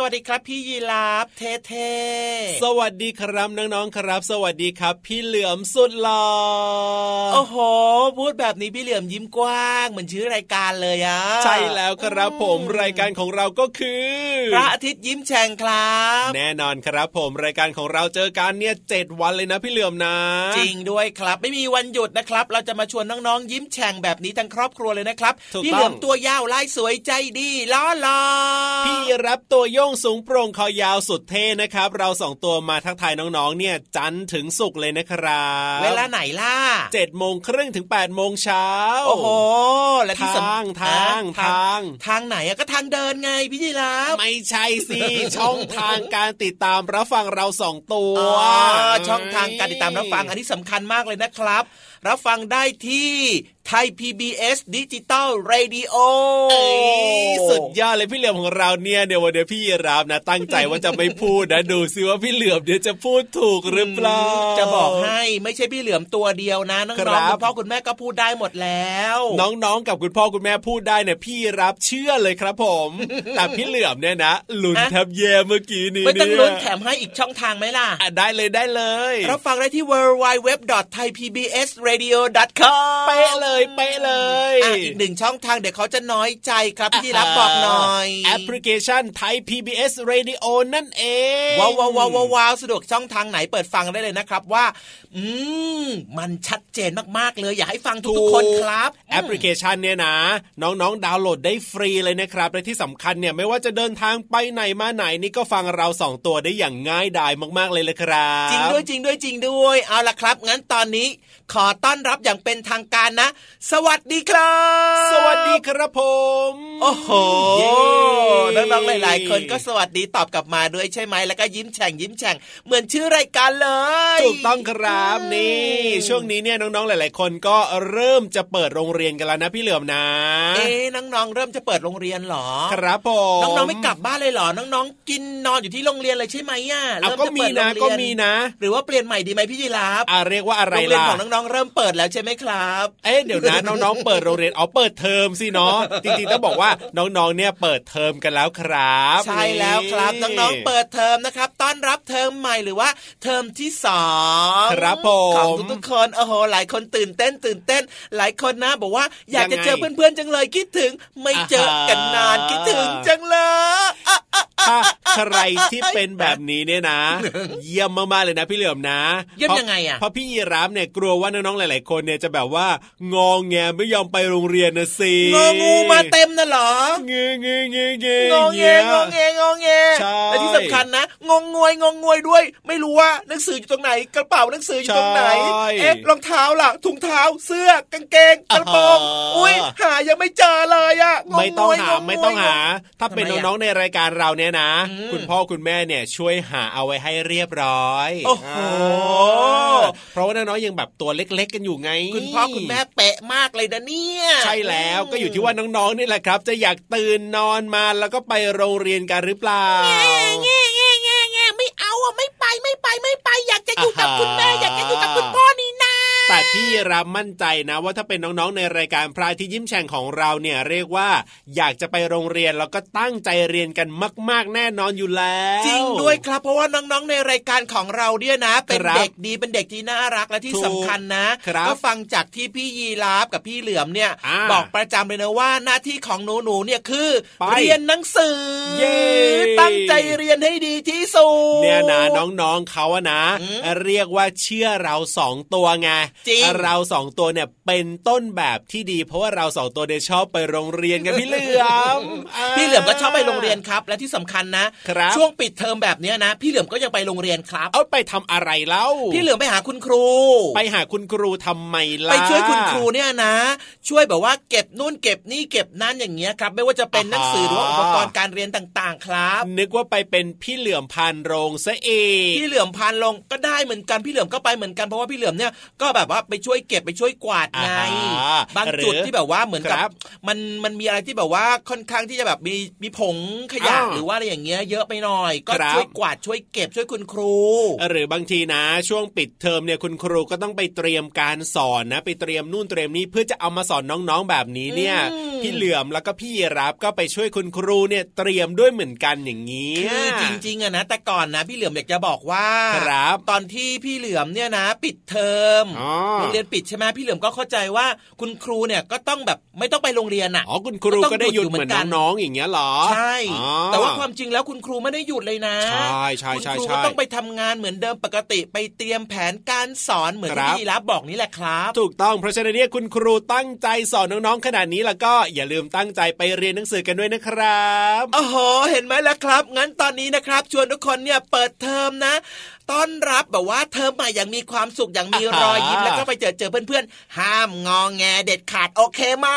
สวัสดีครับพี่ยีราฟเท่สวัสดีครับน้องๆครับ สวัสดีครับ พี่เหลือมสุดหล่อๆโอ้โห พูดแบบนี้พี่เหลือมยิ้มกว้างเหมือนชื่อรายการเลยอะใช่แล้วครับผมรายการของเราก็คือพระอาทิตย์ยิ้มแฉ่งครับ แน่นอนครับผมรายการของเราเจอกันเนี่ยเจ็ดวันเลยนะพี่เหลือมนะ จริงด้วยครับไม่มีวันหยุดนะครับ เราจะมาชวนน้องๆยิ้มแฉ่งแบบนี้ทั้งครอบครัวเลยนะครับถูกพี่ต้องเหลือมตัวยาวลายสวยใจดีล้อหลอพี่รับตัวโยงสูงโปร่งคอยาวสุดเท่นะครับ เราสองตัวมาทักทายน้องๆ เนี่ยจันทร์ถึงสุกร์เลยนะครับ เวลาไหนล่ะเจ็ดโมงครึ่งถึงแปดโมงเช้าโอ้โห และที่สำทางทางอ่ทาง ทางไหนอะก็ทางเดินไงพี่ยีราฟไม่ใช่สิ ช่องทางการติดตามรับฟังเราสองตัวอ๋อช่องทางการติดตามรับฟังอันนี้สำคัญมากเลยนะครับ รับฟังได้ที่ ไทย PBS Digital Radio เอ้ยสุดยอดเลยพี่เหลือมของเราเนี่ยเดี๋ยววันเดียวพี่ราฟนะ ตั้งใจว่าจะไม่พูดนะดูซิว่าพี่เหลือมเดี๋ยวจะพูดถูกหรือเปล่าจะบอกให้ไม่ใช่พี่เหลือมตัวเดียวนะน้องๆครับคุณพ่อคุณแม่ก็พูดได้หมดแล้ว น้องๆกับคุณพ่อคุณแม่พูดได้เนี่ยพี่ราฟเชื่อเลยครับผม แต่พี่เหลือมเนี่ยนะลุ้นแทบแย่เมื่อกี้นี้ไม่ต้องเนี่ยลุ้นแถมให้อีกช่องทางไหมล่ะอะได้เลยได้เลยรับฟังได้ที่ w w w t h a i p b s r a d i o c o m เป๊ะเลยเป๊ะเลยอะอีกหนึ่งช่องทางเดี๋ยวเขาจะน้อยใจครับพี่รับบอกหน่อยแอปพลิเคชันไทย PBS Radio นั่นเองว้าวว้าวว้าวว้าวว้าวสะดวกช่องทางไหนเปิดฟังได้เลยนะครับว่า อืมมันชัดเจนมากๆเลยอยากให้ฟังทุกๆคนครับแอปพลิเคชันเนี่ยนะ น้องๆ ดาวน์โหลดได้ฟรีเลยนะครับและที่สำคัญเนี่ยไม่ว่าจะเดินทางไปไหนมาไหนนี่ก็ฟังเราสองตัวได้อย่างง่ายดายมากๆเลยเลยครับ จริงด้วยจริงด้วยจริงด้วย เอาล่ะครับ งั้นตอนนี้ขอต้อนรับอย่างเป็นทางการนะสวัสดีครับ สวัสดีครับผม โอ้โหเย้น้องๆหลาย ๆ คนก็สวัสดีตอบกลับมาด้วยใช่ไหมแล้วก็ยิ้มแฉ่งยิ้มแฉ่งเหมือนชื่อรายการเลยถูกต้องครับนี่ ช่วงนี้เนี่ยน้องๆหลาย ๆ คนก็เริ่มจะเปิดโรงเรียนกันแล้วนะพี่เหลือมนะ เอ๊ะน้องๆเริ่มจะเปิดโรงเรียนเหรอ ครับผมน้องๆไม่กลับบ้านเลยเหรอน้องๆกินนอนอยู่ที่โรงเรียนเลยใช่ไหมอะเอาเริ่ก็จะมีเปิดโรนะงเรียก็มีนะ หรือว่าเปลี่ยนใหม่ดีไหมพี่ยีราฟอ่าเรียกว่าอะไรโรงเรียนล่ะของน้องๆเริ่มเปิดแล้วใช่ไหมครับ เอ๊ะเดี๋ยวยวนะน้องๆเปิดโรงเรียนอ๋อเปิดเทอมสิเนาะจริงๆต้องบอกว่าน้องๆเนี่ยเปิดเทอมกันแล้วครับ ใช่แล้วครับน้องๆเปิดเทอมนะครับต้อนรับเทอมใหม่หรือว่าเทอมที่สองครับผของมทุกๆคนโอ้โหหลายคนตื่นเต้นตื่นเต้น หลายคนนะบอกว่าอยากจะยังไงเจอเพื่อนๆจังเลยคิดถึง ไม่เจอกันนานอ่าฮะคิดถึงจังเลยอะอะอะถ้าใครที่เป็นแบบนี้เนี่ยนะ เยี่ยมมากๆเลยนะ พี่เหลือมนะเยี่ยมพราะยังไงอะเพราะพี่ยีรับเนี่ยกลัวว่าน้องๆหลาย ๆ คนเนี่ยจะแบบว่างองแงไม่ยอมไปโรงเรียนนะสิงองูมาเต็มน่ะเหรอเงยเงยเงยเงยงองแงเงี้ยงองแงงองแงใช่และที่สำคัญนะงงงวยงงงวยด้วย ไม่รู้ว่าหนังสืออยู่ตรงไหน กระเป๋าหนังสืออยู่ตรงไหนใช่เอ๊ะรองเท้าล่ะถุงเท้าเสื้อกางเกงกระโปรงอ่าฮะอุ้ยหายังไม่เจอเลยอะงไม่ต้องวยหางวยไม่ต้องหา ถ้าเป็นทำไมอะน้องๆในรายการเราเนี่ยนะอืมคุณพ่อคุณแม่เนี่ยช่วยหาเอาไว้ให้เรียบร้อย โอ้โหาเพราะว่าน้องๆยังแบบตัวเล็ก ๆ กันอยู่ไง คุณพ่อคุณแม่เป๊ะมากเลยนะเนี่ย ใช่แล้วก็อยู่ที่ว่าน้องๆนี่แหละครับ จะอยากตื่นนอนมาแล้วก็ไปโรงเรียนกันหรือเปล่าแง่แง่แง่แง่ไม่เอาอะไม่ไปไม่ไปไม่ไป อยากจะอยู่กับคุณแม่อยากจะอยู่กับคุณพ่อนี่นาแต่ พี่รับมั่นใจนะว่าถ้าเป็นน้องๆในรายการพระอาที่ยิ้มแฉ่งของเราเนี่ยเรียกว่าอยากจะไปโรงเรียนแล้วก็ตั้งใจเรียนกันมาก ๆ แน่นอนอยู่แล้ว จริงด้วยครับเพราะว่าน้องๆในรายการของเราเนี่ยนะ เป็นครับเด็กดีเป็นเด็กที่น่ารักและที่ถูกสำคัญนะครับก็ฟังจากที่พี่ยีราฟกับพี่เหลือมเนี่ยอ่าบอกประจำเลยนะว่าหน้าที่ของหนูหนูๆเนี่ยคือไปเรียนหนังสือเย้ตั้งใจเรียนให้ดีที่สุดเนี่ยนะน้องๆเขาอะนะอืมเรียกว่าเชื่อเราสองตัวไงจริง เราสองตัวเนี่ยเป็นต้นแบบที่ดี เพราะว่าเราสองตัวเนี่ยชอบไปโรงเรียนกันพี่เหลือมพี่เหลือมก็ชอบไปโรงเรียนครับ และที่สำคัญนะครับช่วงปิดเทอมแบบเนี้ยนะ พี่เหลือมก็ยังไปโรงเรียนครับ เอาไปทำอะไรเล่าพี่เหลือมไปหาคุณครู ไปหาคุณครูทำไมล่ะไปช่วยคุณครูเนี่ยนะ ช่วยแบบว่าเก็บนู่นเก็บนี่เก็บนั่นอย่างเงี้ยครับ ไม่ว่าจะเป็นหนังสือหรือว่าอุปกรณ์การเรียนต่างๆ ครับ นึกว่าไปเป็นพี่เหลือมพันโรงซะเองพี่เหลือมพานลงก็ได้เหมือนกันพี่เหลือมก็ไปเหมือนกันเพราะว่าพี่เหลือมเนี่ยก็แบบว่าไปช่วยเก็บไปช่วยกวาดไงอ่าบางจุดที่แบบว่าเหมือนกับครับมันมันมีอะไรที่แบบว่าค่อนข้างที่จะแบบมีมีผงขยะอ่าหรือว่าอะไรอย่างเงี้ยเยอะไปหน่อย ก็ครับช่วยกวาดช่วยเก็บช่วยคุณครู หรือบางทีนะ ช่วงปิดเทอมเนี่ยคุณครูก็ต้องไปเตรียมการสอนนะ ไปเตรียมนู่นเตรียมนี่เพื่อจะเอามาสอนน้องๆแบบนี้เนี่ยอืมพี่เหลือมแล้วก็พี่รับก็ไปช่วยคุณครูเนี่ยเตรียมด้วยเหมือนกันอย่างนี้คือจริงๆอะนะแต่ก่อนนะพี่เหลือมอยากจะบอกว่าครับตอนที่พี่เหลือมเนี่ยนะ ปิดเทอมอ๋อโรงเรียนปิดใช่ไหมพี่เหลือมก็เข้าใจว่าคุณครูเนี่ยก็ต้องแบบไม่ต้องไปโรงเรียนอะอ๋อคุณครูก็ได้หยุดเหมือนน้องๆอย่างเงี้ยเหรอใช่อ๋อแต่ว่าความจริงแล้วคุณครูไม่ได้หยุดเลยนะใช่ใช่ใช่คุณครูใช่ก็ต้องไปทำงานเหมือนเดิมปกติไปเตรียมแผนการสอนเหมือนครัที่บพี่รับบอกนี่แหละครับ ถูกต้องเพราะฉะนั้นเนี่ยคุณครูตั้งใจสอนน้องๆขนาดนี้แล้วก็อย่าลืมตั้งใจไปเรียนหนังสือกันด้วยนะครับโอ้โหเห็นไหมล่ะครับ งั้นตอนนี้นะครับ ชวนทุกคนเนี่ยเปิดเทอมนะ ต้อนรับแบบว่าเทอมใหม่อย่างมีความสุขอย่างมีรอยยิ้มอ่าฮะแล้วก็ไปเจอเจอเพื่อนๆห้ามงองแงเด็ดขาดโอเคไหม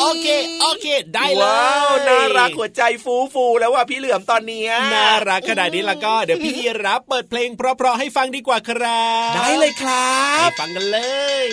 โอเคโอเค ได้เลยว้าวน่ารักหัวใจฟูฟูๆแล้วว่าพี่เหลือมตอนเนี้ยน่ารักขนาดนี้แล้วก็เดี๋ยวพี่ยีรับเปิดเพลงเพราะๆให้ฟังดีกว่าครับ ได้เลยครัไปบฟังกันเลย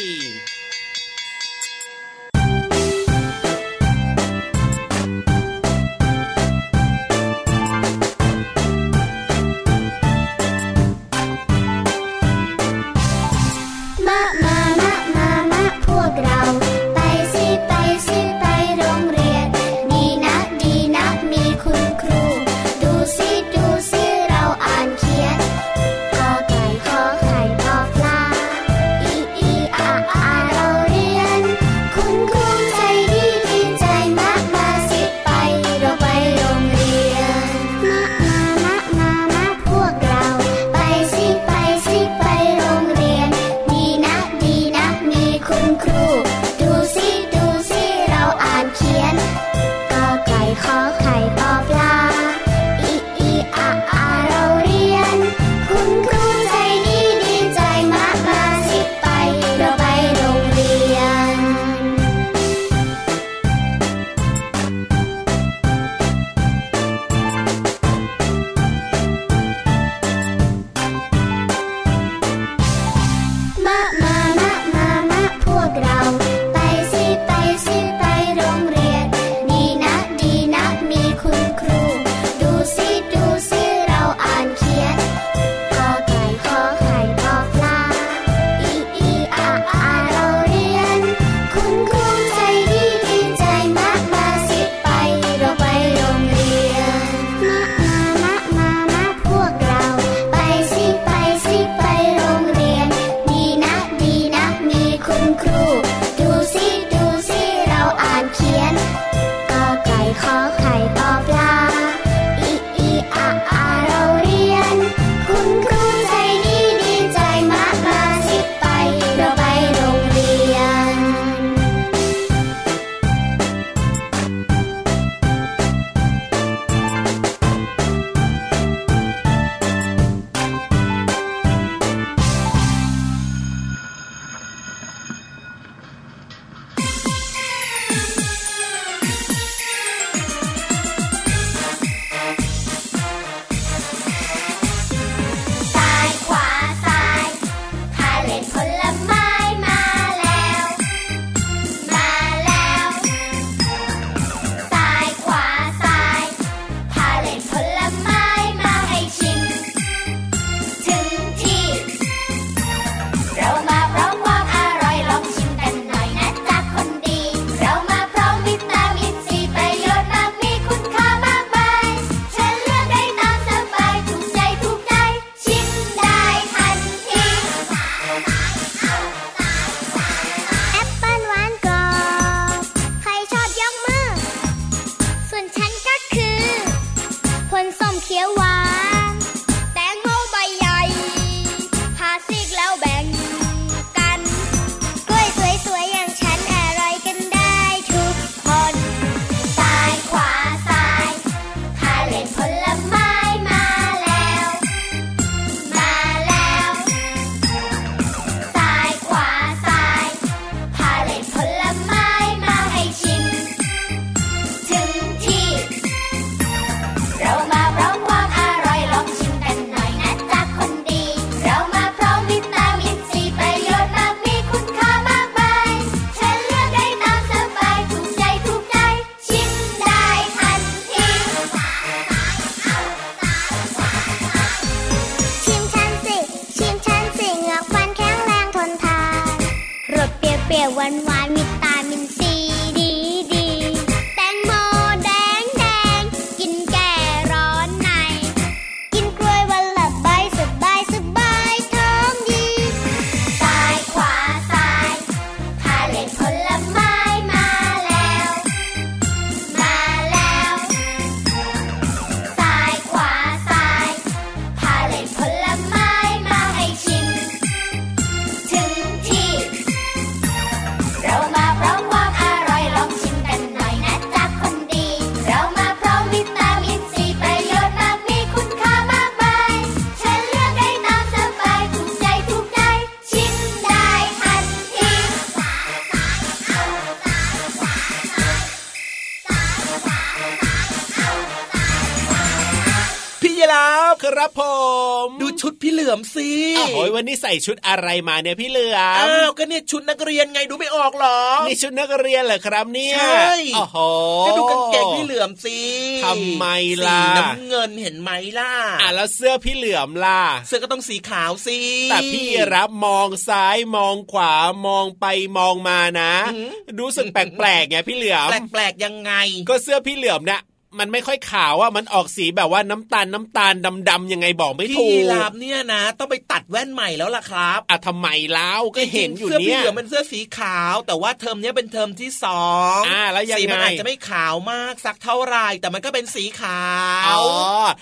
มสิอ้าวโอ้ยวันนี้ใส่ชุดอะไรมาเนี่ยพี่เหลือมอ้าวก็เนี่ยชุดนักเรียนไงดูไม่ออกหรอนี่ชุดนักเรียนเหรอครับเนี่ยใช่โอ้โหก็ดูกางเกงพี่เหลือมสิทำไมล่ะสีน้ำเงินเห็นไหมล่ะอะแล้วเสื้อพี่เหลือมล่ะเสื้อก็ต้องสีขาวสิแต่พี่รับมองซ้ายมองขวามองไปมองมานะหือรู้สึกแปลกๆไงพี่เหลือมแปลกๆยังไง ก็เสื้อพี่เหลือมเนี่ย มันไม่ค่อยขาวอะมันออกสีแบบว่าน้ำตาลน้ำตาลดำๆยังไงบอกไม่ถูกพี่ยีราฟเนี่ยนะ ต้องไปตัดแว่นใหม่แล้วล่ะครับอะทำไมเล่าก็เห็นอยู่จริงๆเนี่เสื้อยพี่เหลือมเป็นเสื้อสีขาว แต่ว่าเทอมเนี้ยเป็นเทอมที่สองอ่าแล้วยังไงสีมันอาจจะไม่ขาวมากสักเท่าไหร่แต่มันก็เป็นสีขาวอ๋อ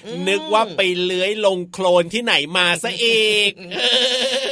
ผมนึกว่าไปเลื้อยลงโคลนที่ไหนมาซะอีก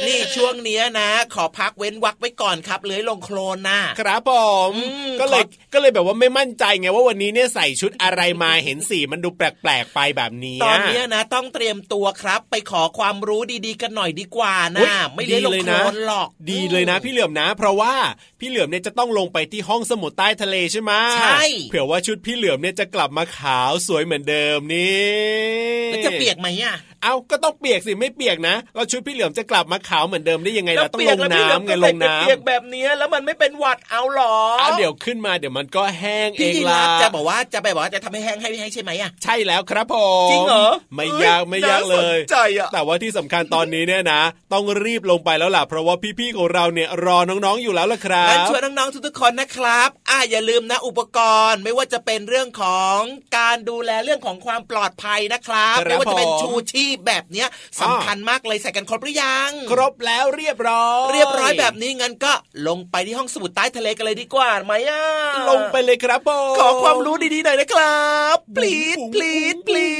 นี่ช่วงเนี้ยนะ ขอพักเว้นวรรคไว้ก่อนครับเลื้อยลงโคลนน่ะครับผมอืมก็เลยขอก็เลยแบบว่าไม่มั่นใจไงว่าวันนี้เนี่ยใส่ชุดอะไรมาเห็นสีมันดูแปลกๆไปแบบนี้ตอนเนี้ยนะ ต้องเตรียมตัวครับ ไปขอความรู้ดีๆกันหน่อยดีกว่าอุ๊นะยไม่เลื้อยลงดีเลยโคลนะนหรอกดีเลยนะ พี่เหลือมนะ เพราะว่าพี่เหลือมเนี่ยจะต้องลงไปที่ห้องสมุดใต้ทะเลใช่ไหมใช่เผื่อว่าชุดพี่เหลือมเนี่ยจะกลับมาขาวสวยเหมือนเดิมนี่แล้วจะเปียกไหมอะเอาก็ต้องเปียกสิไม่เปียกนะเราชุดพี่เหลือมจะกลับมาขาวเหมือนเดิมได้ยังไงแล้วล่ะต้องเปีลยกงแล้วพี่เหลือมน้ำไงก็ลใส่งแต่น้ำเปียกแบบเนี้ยแล้วมันไม่เป็นหวัดเอาหรอเอาเดี๋ยวขึ้นมาเดี๋ยวมันก็แห้งเอพี่งยีละราฟจะบอกว่าจะไปบอกว่าจะทำให้แห้งให้ให้ใช่ไหมอะใช่แล้วครับผมจริงเหรอไม่ยากไม่ยากเลยน่สนใจอะแต่ว่าที่สำคัญตอนนี้เนี่ยนะ ต้องรีบลงไปแล้วล่ะเพราะว่าพี่ๆของเราเนี่ยรอน้องๆอยู่แล้วล่ะครังั้นบชวนน้องๆทุกๆคนนะครับอ่าอย่าลืมนะอุปกรณ์ ไม่ว่าจะเป็นเรื่องของการดูแลเรื่องของความปลอดภัยนะครับครับไม่ว่าจะเป็นผมชูชีพแบบเนี้ยสำคัญมากเลยใส่กันครบหรือยังครบแล้วเรียบร้อย เรียบร้อยแบบนี้งั้นก็ลงไปที่ห้องสมุดใต้ทะเลกันเลยดีกว่าไหมอะลงไปเลยครับผมขอความรู้ดีๆหน่อยนะครับปลีดปลีดปลี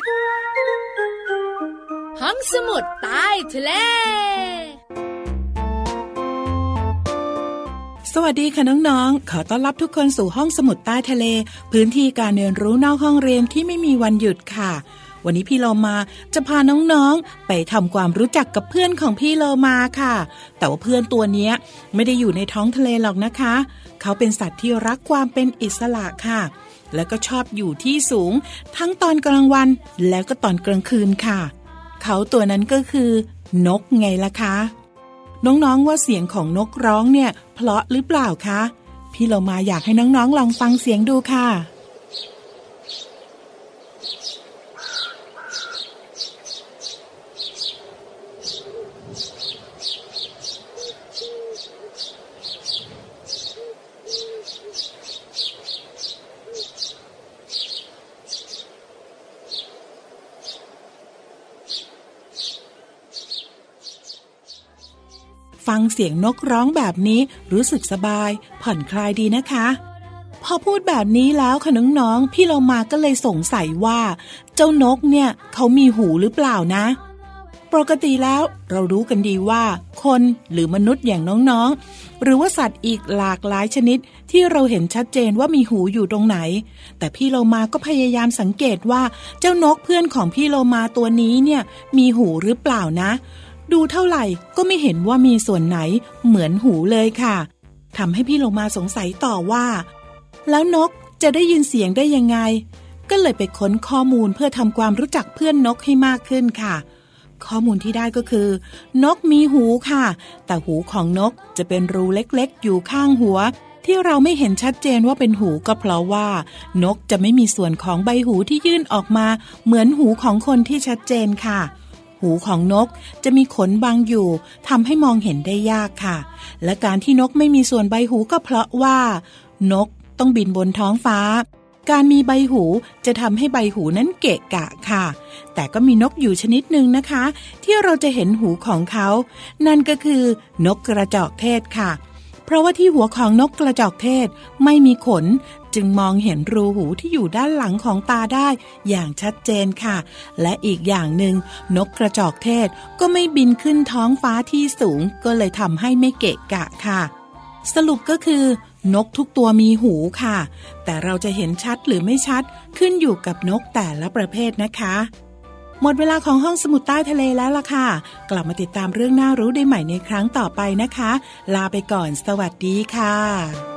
ดห้องสมุดใต้ทะเลสวัสดีค่ะน้องๆ ขอต้อนรับทุกคนสู่ห้องสมุดใต้ทะเล พื้นที่การเรียนรู้นอกห้องเรียนที่ไม่มีวันหยุดค่ะ วันนี้พี่โลมาจะพาน้องๆ ไปทำความรู้จักกับเพื่อนของพี่โลมาค่ะ แต่ว่าเพื่อนตัวนี้ไม่ได้อยู่ในท้องทะเลหรอกนะคะ เขาเป็นสัตว์ที่รักความเป็นอิสระค่ะ แล้วก็ชอบอยู่ที่สูง ทั้งตอนกลางวันแล้วก็ตอนกลางคืนค่ะ เขาตัวนั้นก็คือ นกไงล่ะคะ น้องๆว่าเสียงของนกร้องเนี่ย เพราะหรือเปล่าคะพี่เรามาอยากให้น้องๆ ลองฟังเสียงดูค่ะ ฟังเสียงนกร้องแบบนี้รู้สึกสบาย ผ่อนคลายดีนะคะ พอพูดแบบนี้แล้วค่ะน้องๆพี่เรามาก็เลยสงสัยว่า เจ้านกเนี่ยเขามีหูหรือเปล่านะ ปกติแล้วเรารู้กันดีว่า คนหรือมนุษย์อย่างน้องๆ หรือว่าสัตว์อีกหลากหลายชนิด ที่เราเห็นชัดเจนว่ามีหูอยู่ตรงไหน แต่พี่โลมาก็พยายามสังเกตว่าเจ้านกเพื่อนของพี่โลมาตัวนี้เนี่ยมีหูหรือเปล่านะ ดูเท่าไหร่ก็ไม่เห็นว่ามีส่วนไหนเหมือนหูเลยค่ะทำให้พี่โลมาสงสัยต่อว่า แล้วนกจะได้ยินเสียงได้ยังไง ก็เลยไปค้นข้อมูลเพื่อทำความรู้จักเพื่อนนกให้มากขึ้นค่ะ ข้อมูลที่ได้ก็คือ นกมีหูค่ะ แต่หูของนกจะเป็นรูเล็กๆ อยู่ข้างหัว ที่เราไม่เห็นชัดเจนว่าเป็นหูก็เพราะว่า นกจะไม่มีส่วนของใบหูที่ยื่นออกมา เหมือนหูของคนที่ชัดเจนค่ะ หูหูของนกจะมีขนบางอยู่ทำให้มองเห็นได้ยากค่ะ และการที่นกไม่มีส่วนใบหูก็เพราะว่า นกต้องบินบนท้องฟ้า การมีใบหูจะทำให้ใบหูนั้นเกะกะค่ะ แต่ก็มีนกอยู่ชนิดหนึ่งนะคะ ที่เราจะเห็นหูของเขา นั่นก็คือนกกระจอกเทศค่ะ เพราะว่าที่หัวของนกกระจอกเทศไม่มีขน จึงมองเห็นรูหูที่อยู่ด้านหลังของตาได้ อย่างชัดเจนค่ะ และอีกอย่างหนึ่งนกกระจอกเทศก็ไม่บินขึ้นท้องฟ้าที่สูง ก็เลยทำให้ไม่เกะกะค่ะ สรุปก็คือนกทุกตัวมีหูค่ะ แต่เราจะเห็นชัดหรือไม่ชัดขึ้นอยู่กับนกแต่ละประเภทนะคะ หมดเวลาของห้องสมุดใต้ทะเลแล้วล่ะค่ะ กลับมาติดตามเรื่องน่ารู้ได้ใหม่ในครั้งต่อไปนะคะ ลาไปก่อน สวัสดีค่ะ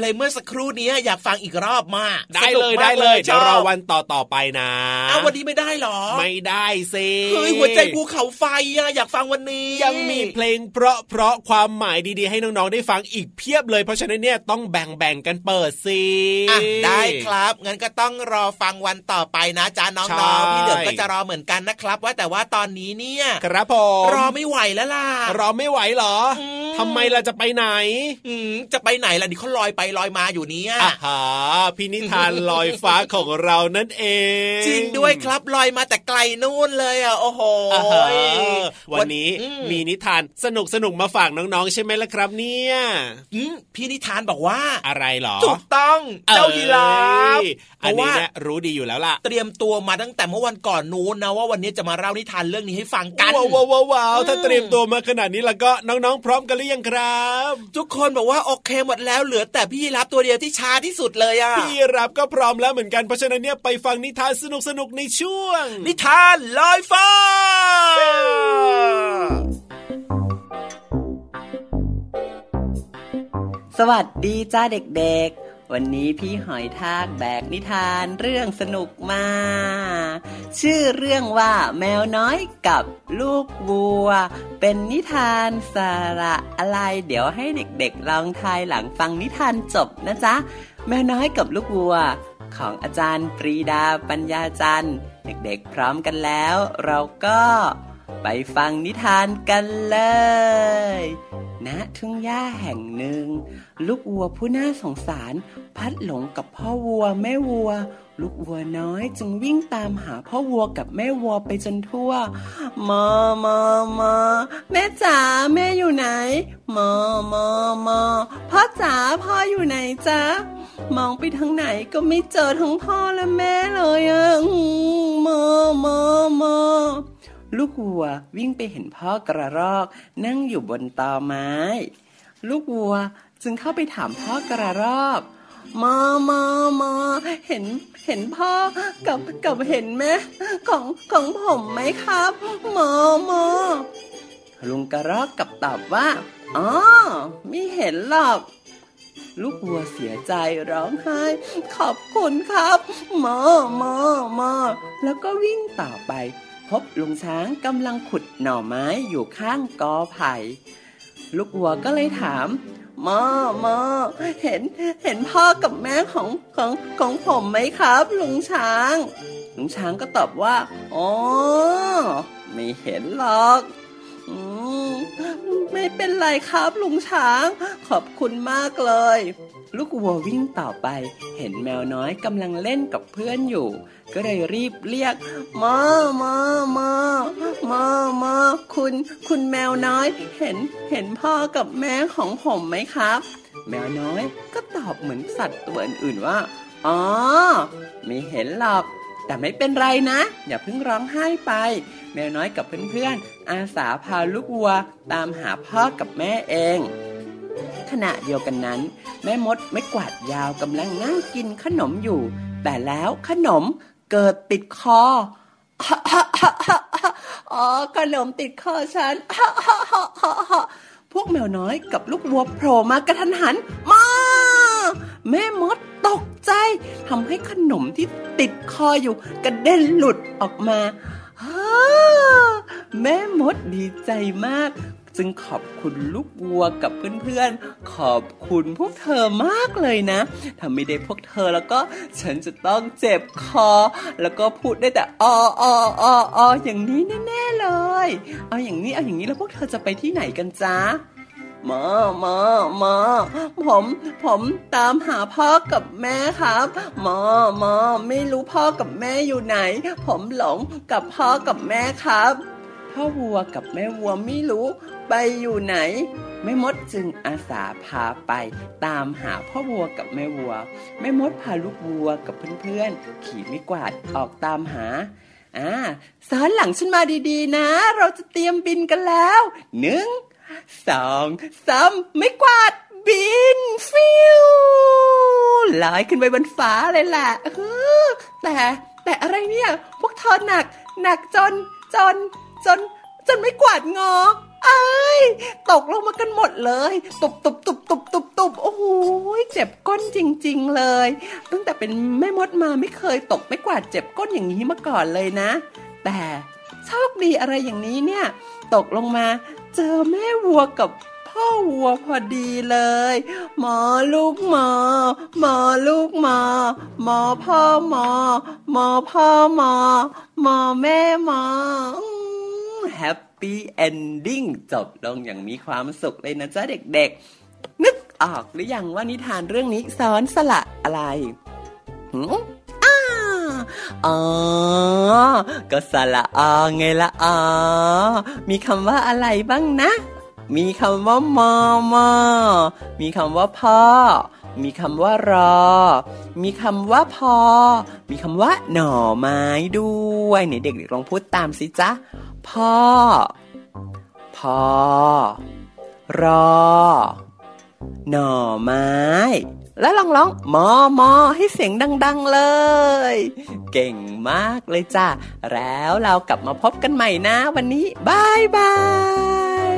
เลยอะเพลงเมื่อสักครู่นี้อยากฟังอีกรอบมากได้สนุกเลยมากได้เลยชเดี๋ยวอบรอวันต่อต่อๆไปนะอ้าววันนี้ไม่ได้เหรอ ไม่ได้สิเฮ้ยหัวใจภูเขาไฟอะอยากฟังวันนี้ ยังมีเพลงเพราะเพราะๆความหมายดีๆ ให้น้องๆได้ฟังอีกเพียบเลย เพราะฉะนั้นเนี่ยต้องแบ่งๆกันเปิดสิอะได้ครับงั้นก็ต้องรอฟังวันต่อไปนะจ๊ะน้ใช่องๆพี่เหลือมก็จะรอเหมือนกันนะครับ ว่าแต่ว่าตอนนี้เนี่ย ครับผมรอไม่ไหวแล้วล่ะรอไม่ไหวเหรออืมทำไมเราจะไปไหนอืมจะไปไหนล่ะดิเขาลอยไปลอยมาอยู่เนี่ยอ่าฮะพินิธานลอยฟ้าของเรานั่นเอง จริงด้วยครับลอยมาแต่ไกลนู่นเลยอะโอ้โหอ่าฮะวันนี้อืมมีนิทานสนุกสนุกๆมาฝากน้องๆ ใช่ไหมล่ะครับเนี่ยอืมพี่นิทานบอกว่าอะไรเหรอถูกต้องเจ้ายีราฟเอ้ยเพอันราะนี้ว่าเนี่ยรู้ดีอยู่แล้วล่ะ เตรียมตัวมาตั้งแต่เมื่อวันก่อนนู้นนะว่าวันนี้จะมาเล่านิทานเรื่องนี้ให้ฟังกันว้าวว้าวว้าวว้าวอืมถ้าเตรียมตัวมาขนาดนี้แล้วก็น้องๆ พร้อมกันหรือยังครับ ทุกคนบอกว่าโอเคหมดแล้วเหลือแต่พี่ยีรับตัวเดียวที่ช้าที่สุดเลยอะพี่รับก็พร้อมแล้วเหมือนกันเพราะฉะนั้นเนี่ยไปฟังนิทานสนุกสนุกๆในช่วง นิทานลอยฟ้าสวัสดีจ้าเด็กๆ วันนี้พี่หอยทากแบกนิทานเรื่องสนุกมา ชื่อเรื่องว่าแมวน้อยกับลูกวัว เป็นนิทานสาระอะไร เดี๋ยวให้เด็กๆลองทายหลังฟังนิทานจบนะจ๊ะ แมวน้อยกับลูกวัว ของอาจารย์ปรีดาปัญญาจันทร์ เด็กๆพร้อมกันแล้ว เราก็ ไปฟังนิทานกันเลยณทุ่งหญ้าแห่งหนึ่ง ลูกวัวผู้น่าสงสาร พัดหลงกับพ่อวัวแม่วัว ลูกวัวน้อยจึงวิ่งตามหาพ่อวัวกับแม่วัวไปจนทั่วมอมอมอแม่จ๋าแม่อยู่ไหนมอมอมอพ่อจ๋าพ่ออยู่ไหนจ๊ะมองไปทางไหนก็ไม่เจอทั้งพ่อและแม่เลยอะอืมมอมอมอ ลูกวัววิ่งไปเห็นพ่อกระรอก นั่งอยู่บนตอไม้ ลูกวัวจึงเข้าไปถามพ่อกระรอกมามามาเห็นเห็นพ่อกับกับเห็นแม่ของของผมไหมครับมามาลุงกระรอกกับตอบว่าอ๋อไม่เห็นหรอก ลูกวัวเสียใจร้องไห้ ขอบคุณครับมอหมอหมอแล้วก็วิ่งต่อไป พบลุงช้างกำลังขุดหน่อไม้อยู่ข้างกอไผ่ ลูกวัวก็เลยถามมอมอเห็นเห็นพ่อกับแม่ของของของผมไหมครับ ลุงช้าง ลุงช้างก็ตอบว่าอ๋อไม่เห็นหรอกอืมไม่เป็นไรครับ ลุงช้าง ขอบคุณมากเลย ลูกวัววิ่งต่อไป เห็นแมวน้อยกำลังเล่นกับเพื่อนอยู่ ก็เลยรีบเรียกมามามามามาคุณ คุณแมวน้อย เห็นเห็นพ่อกับแม่ของผมไหมครับ แมวน้อยก็ตอบเหมือนสัตว์ตัวอื่นๆว่า อ๋อ ไม่เห็นหรอกแต่ไม่เป็นไรนะ อย่าเพิ่งร้องไห้ไป แมวน้อยกับเพื่อนๆอาสาพาลูกวัวตามหาพ่อกับแม่เอง ขณะเดียวกันนั้น แม่มดไม่กวาดยาวกำลังนั่งกินขนมอยู่ แต่แล้วขนมเกิดติดคออ๋อขนมติดคอฉันพวกแมวน้อยกับลูกวัวโผล่มากระทันหัน มา แม่มดตกใจทำให้ขนมที่ติดคออยู่กระเด็นหลุดออกมาฮ่าแม่มดดีใจมาก ซึ่งขอบคุณลูกวัวกับเพื่อนๆ ขอบคุณพวกเธอมากเลยนะ ถ้าไม่ได้พวกเธอแล้วก็ฉันจะต้องเจ็บคอ แล้วก็พูดได้แต่อออออออย่างนี้แน่ๆเลย เอาอย่างนี้เอาอย่างนี้แล้วพวกเธอจะไปที่ไหนกันจ้ามามามาผม ผมตามหาพ่อกับแม่ครับมามาไม่รู้พ่อกับแม่อยู่ไหน ผมหลงกับพ่อกับแม่ครับถ้าวัวกับแม่วัวไม่รู้ ไปอยู่ไหนแม่มดจึงอาสาพาไปตามหาพ่อวัวกับแม่วัวแม่มดพาลูกวัวกับเพื่อนๆ ขี่ไม่กวาดออกตามหาอ่าสอนหลังฉันมาดีๆ นะ เราจะเตรียมบินกันแล้วหนึ่งสองสามไม่กวาดบินฟิวลอยขึ้นไปบนฟ้าเลยแหละแต่แต่อะไรเนี่ย พวกเธอหนัก หนักจนจนจนจนไม่กวาดงอ ไอ้ยตกลงมากันหมดเลย ตุบตุบตุบตุบตุบตุบโอ้โหเจ็บก้นจริง ๆ เลย ตั้งแต่เป็นแม่มดมาไม่เคยตกไม่กวาดเจ็บก้นอย่างนี้มาก่อนเลยนะ แต่โชคดีอะไรอย่างนี้เนี่ย ตกลงมาเจอแม่วัวกับพ่อวัวพอดีเลย หมอลูกหมอ หมอลูกหมอ หมอพ่อหมอ หมอพ่อหมอ หมอแม่หมอแฮป ปี้เอนดิ้งจบลงอย่างมีความสุขเลยนะจ๊ะเด็กๆ นึกออกหรือยังว่านิทานเรื่องนี้สอนสละอะไรหืมอ้าอ๋อ ก็สละอไงละอ๋อ มีคำว่าอะไรบ้างนะ มีคำว่ามอมอมีคำว่าพ่อ มีคำว่ารอ มีคำว่าพอ มีคำว่าหน่อไม้ด้วยไหนเด็กๆลองพูดตามสิจ๊ะ พ่อ พอ รอ หน่อไม้ แล้วลองร้องมอมอให้เสียงดัง ๆเลย เก่งมากเลยจ้ะ แล้วเรากลับมาพบกันใหม่นะวันนี้บายบาย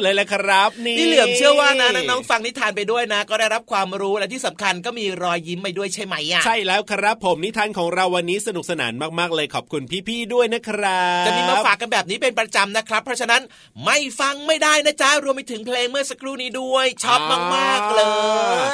สุดเลยแหละครับนี่พี่เหลือมเชื่อว่านะน้องๆฟังนิทานไปด้วยนะ ก็ได้รับความรู้และที่สำคัญก็มีรอยยิ้มไปด้วยใช่ไหมอะใช่แล้วครับ ผมนิทานของเราวันนี้สนุกสนานมากๆเลยขอบคุณพี่ๆด้วยนะครับจะมีมาฝากกันแบบนี้เป็นประจำนะครับ เพราะฉะนั้นไม่ฟังไม่ได้นะจ๊ะรวมไปถึงเพลงเมื่อสักครู่นี้ด้วยชอบมากๆเล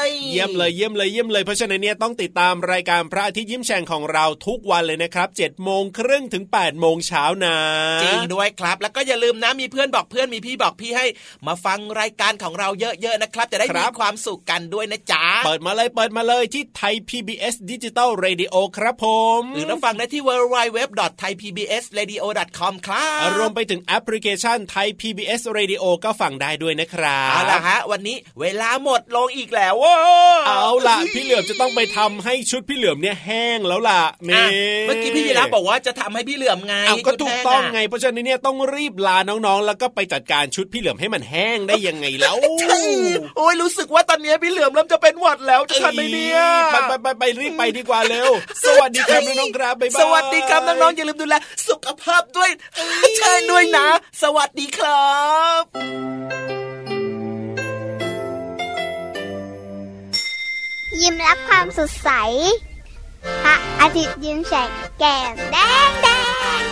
ย เยี่ยมเลยเยี่ยมเลยเยี่ยมเลยเพราะฉะนั้นเนี่ยต้องติดตามรายการพระอาทิตย์ยิ้มแฉ่งของเราทุกวันเลยนะครับ7จ็ดโมงครึ่งถึง8ปดโมงเช้านะจริงด้วยครับ แล้วก็อย่าลืมนะมีเพื่อนบอกเพื่อนมีพี่บอกพี่ให้มาฟังรายการของเราเยอะๆนะครับ จะได้มีความสุขกันด้วยนะจ๊ะเปิดมาเลยเปิดมาเลยที่ Thai PBS Digital Radio ครับผมหรือรับฟังได้ที่ w w w t h a i p b s r a d i o c o m ครับรวมไปถึงแอปพลิเคชันไทย PBS Radio ก็ฟังได้ด้วยนะครับเอาล่ะฮะ วันนี้เวลาหมดลงอีกแล้วโว้เอาล่ะ พี่เหลือมจะต้องไปทำให้ชุดพี่เหลือมเนี่ยแห้งแล้วล่ะอะนี่เมื่อกี้พี่ยีรับบอกว่าจะทำให้พี่เหลือมไงเอาก็ถูกต้องไงชุดแห้ะเพราะฉะนั้นเนี่ยต้องรีบลาน้องๆ แล้วก็ไปจัดการชุดพี่เหลือมให้มันแห้งได้ยังไงแล้วใช่โอ้ยรู้สึกว่าตอนนี้พี่เหลือมเริ่มจะเป็นหวัดแล้วจะทันไหมเนี่ยไปไปไปไปรีบไปดีกว่าเร็ว สวัสดีครับน้องๆครับบ๊ายบายสวัสดีครับน้องๆอย่าลืมดูแลสุขภาพด้วยใช่ด้วยนะ สวัสดีครับยิ้มรับความสดใส พระอาทิตย์ยิ้มแฉกแก้มแดงแดง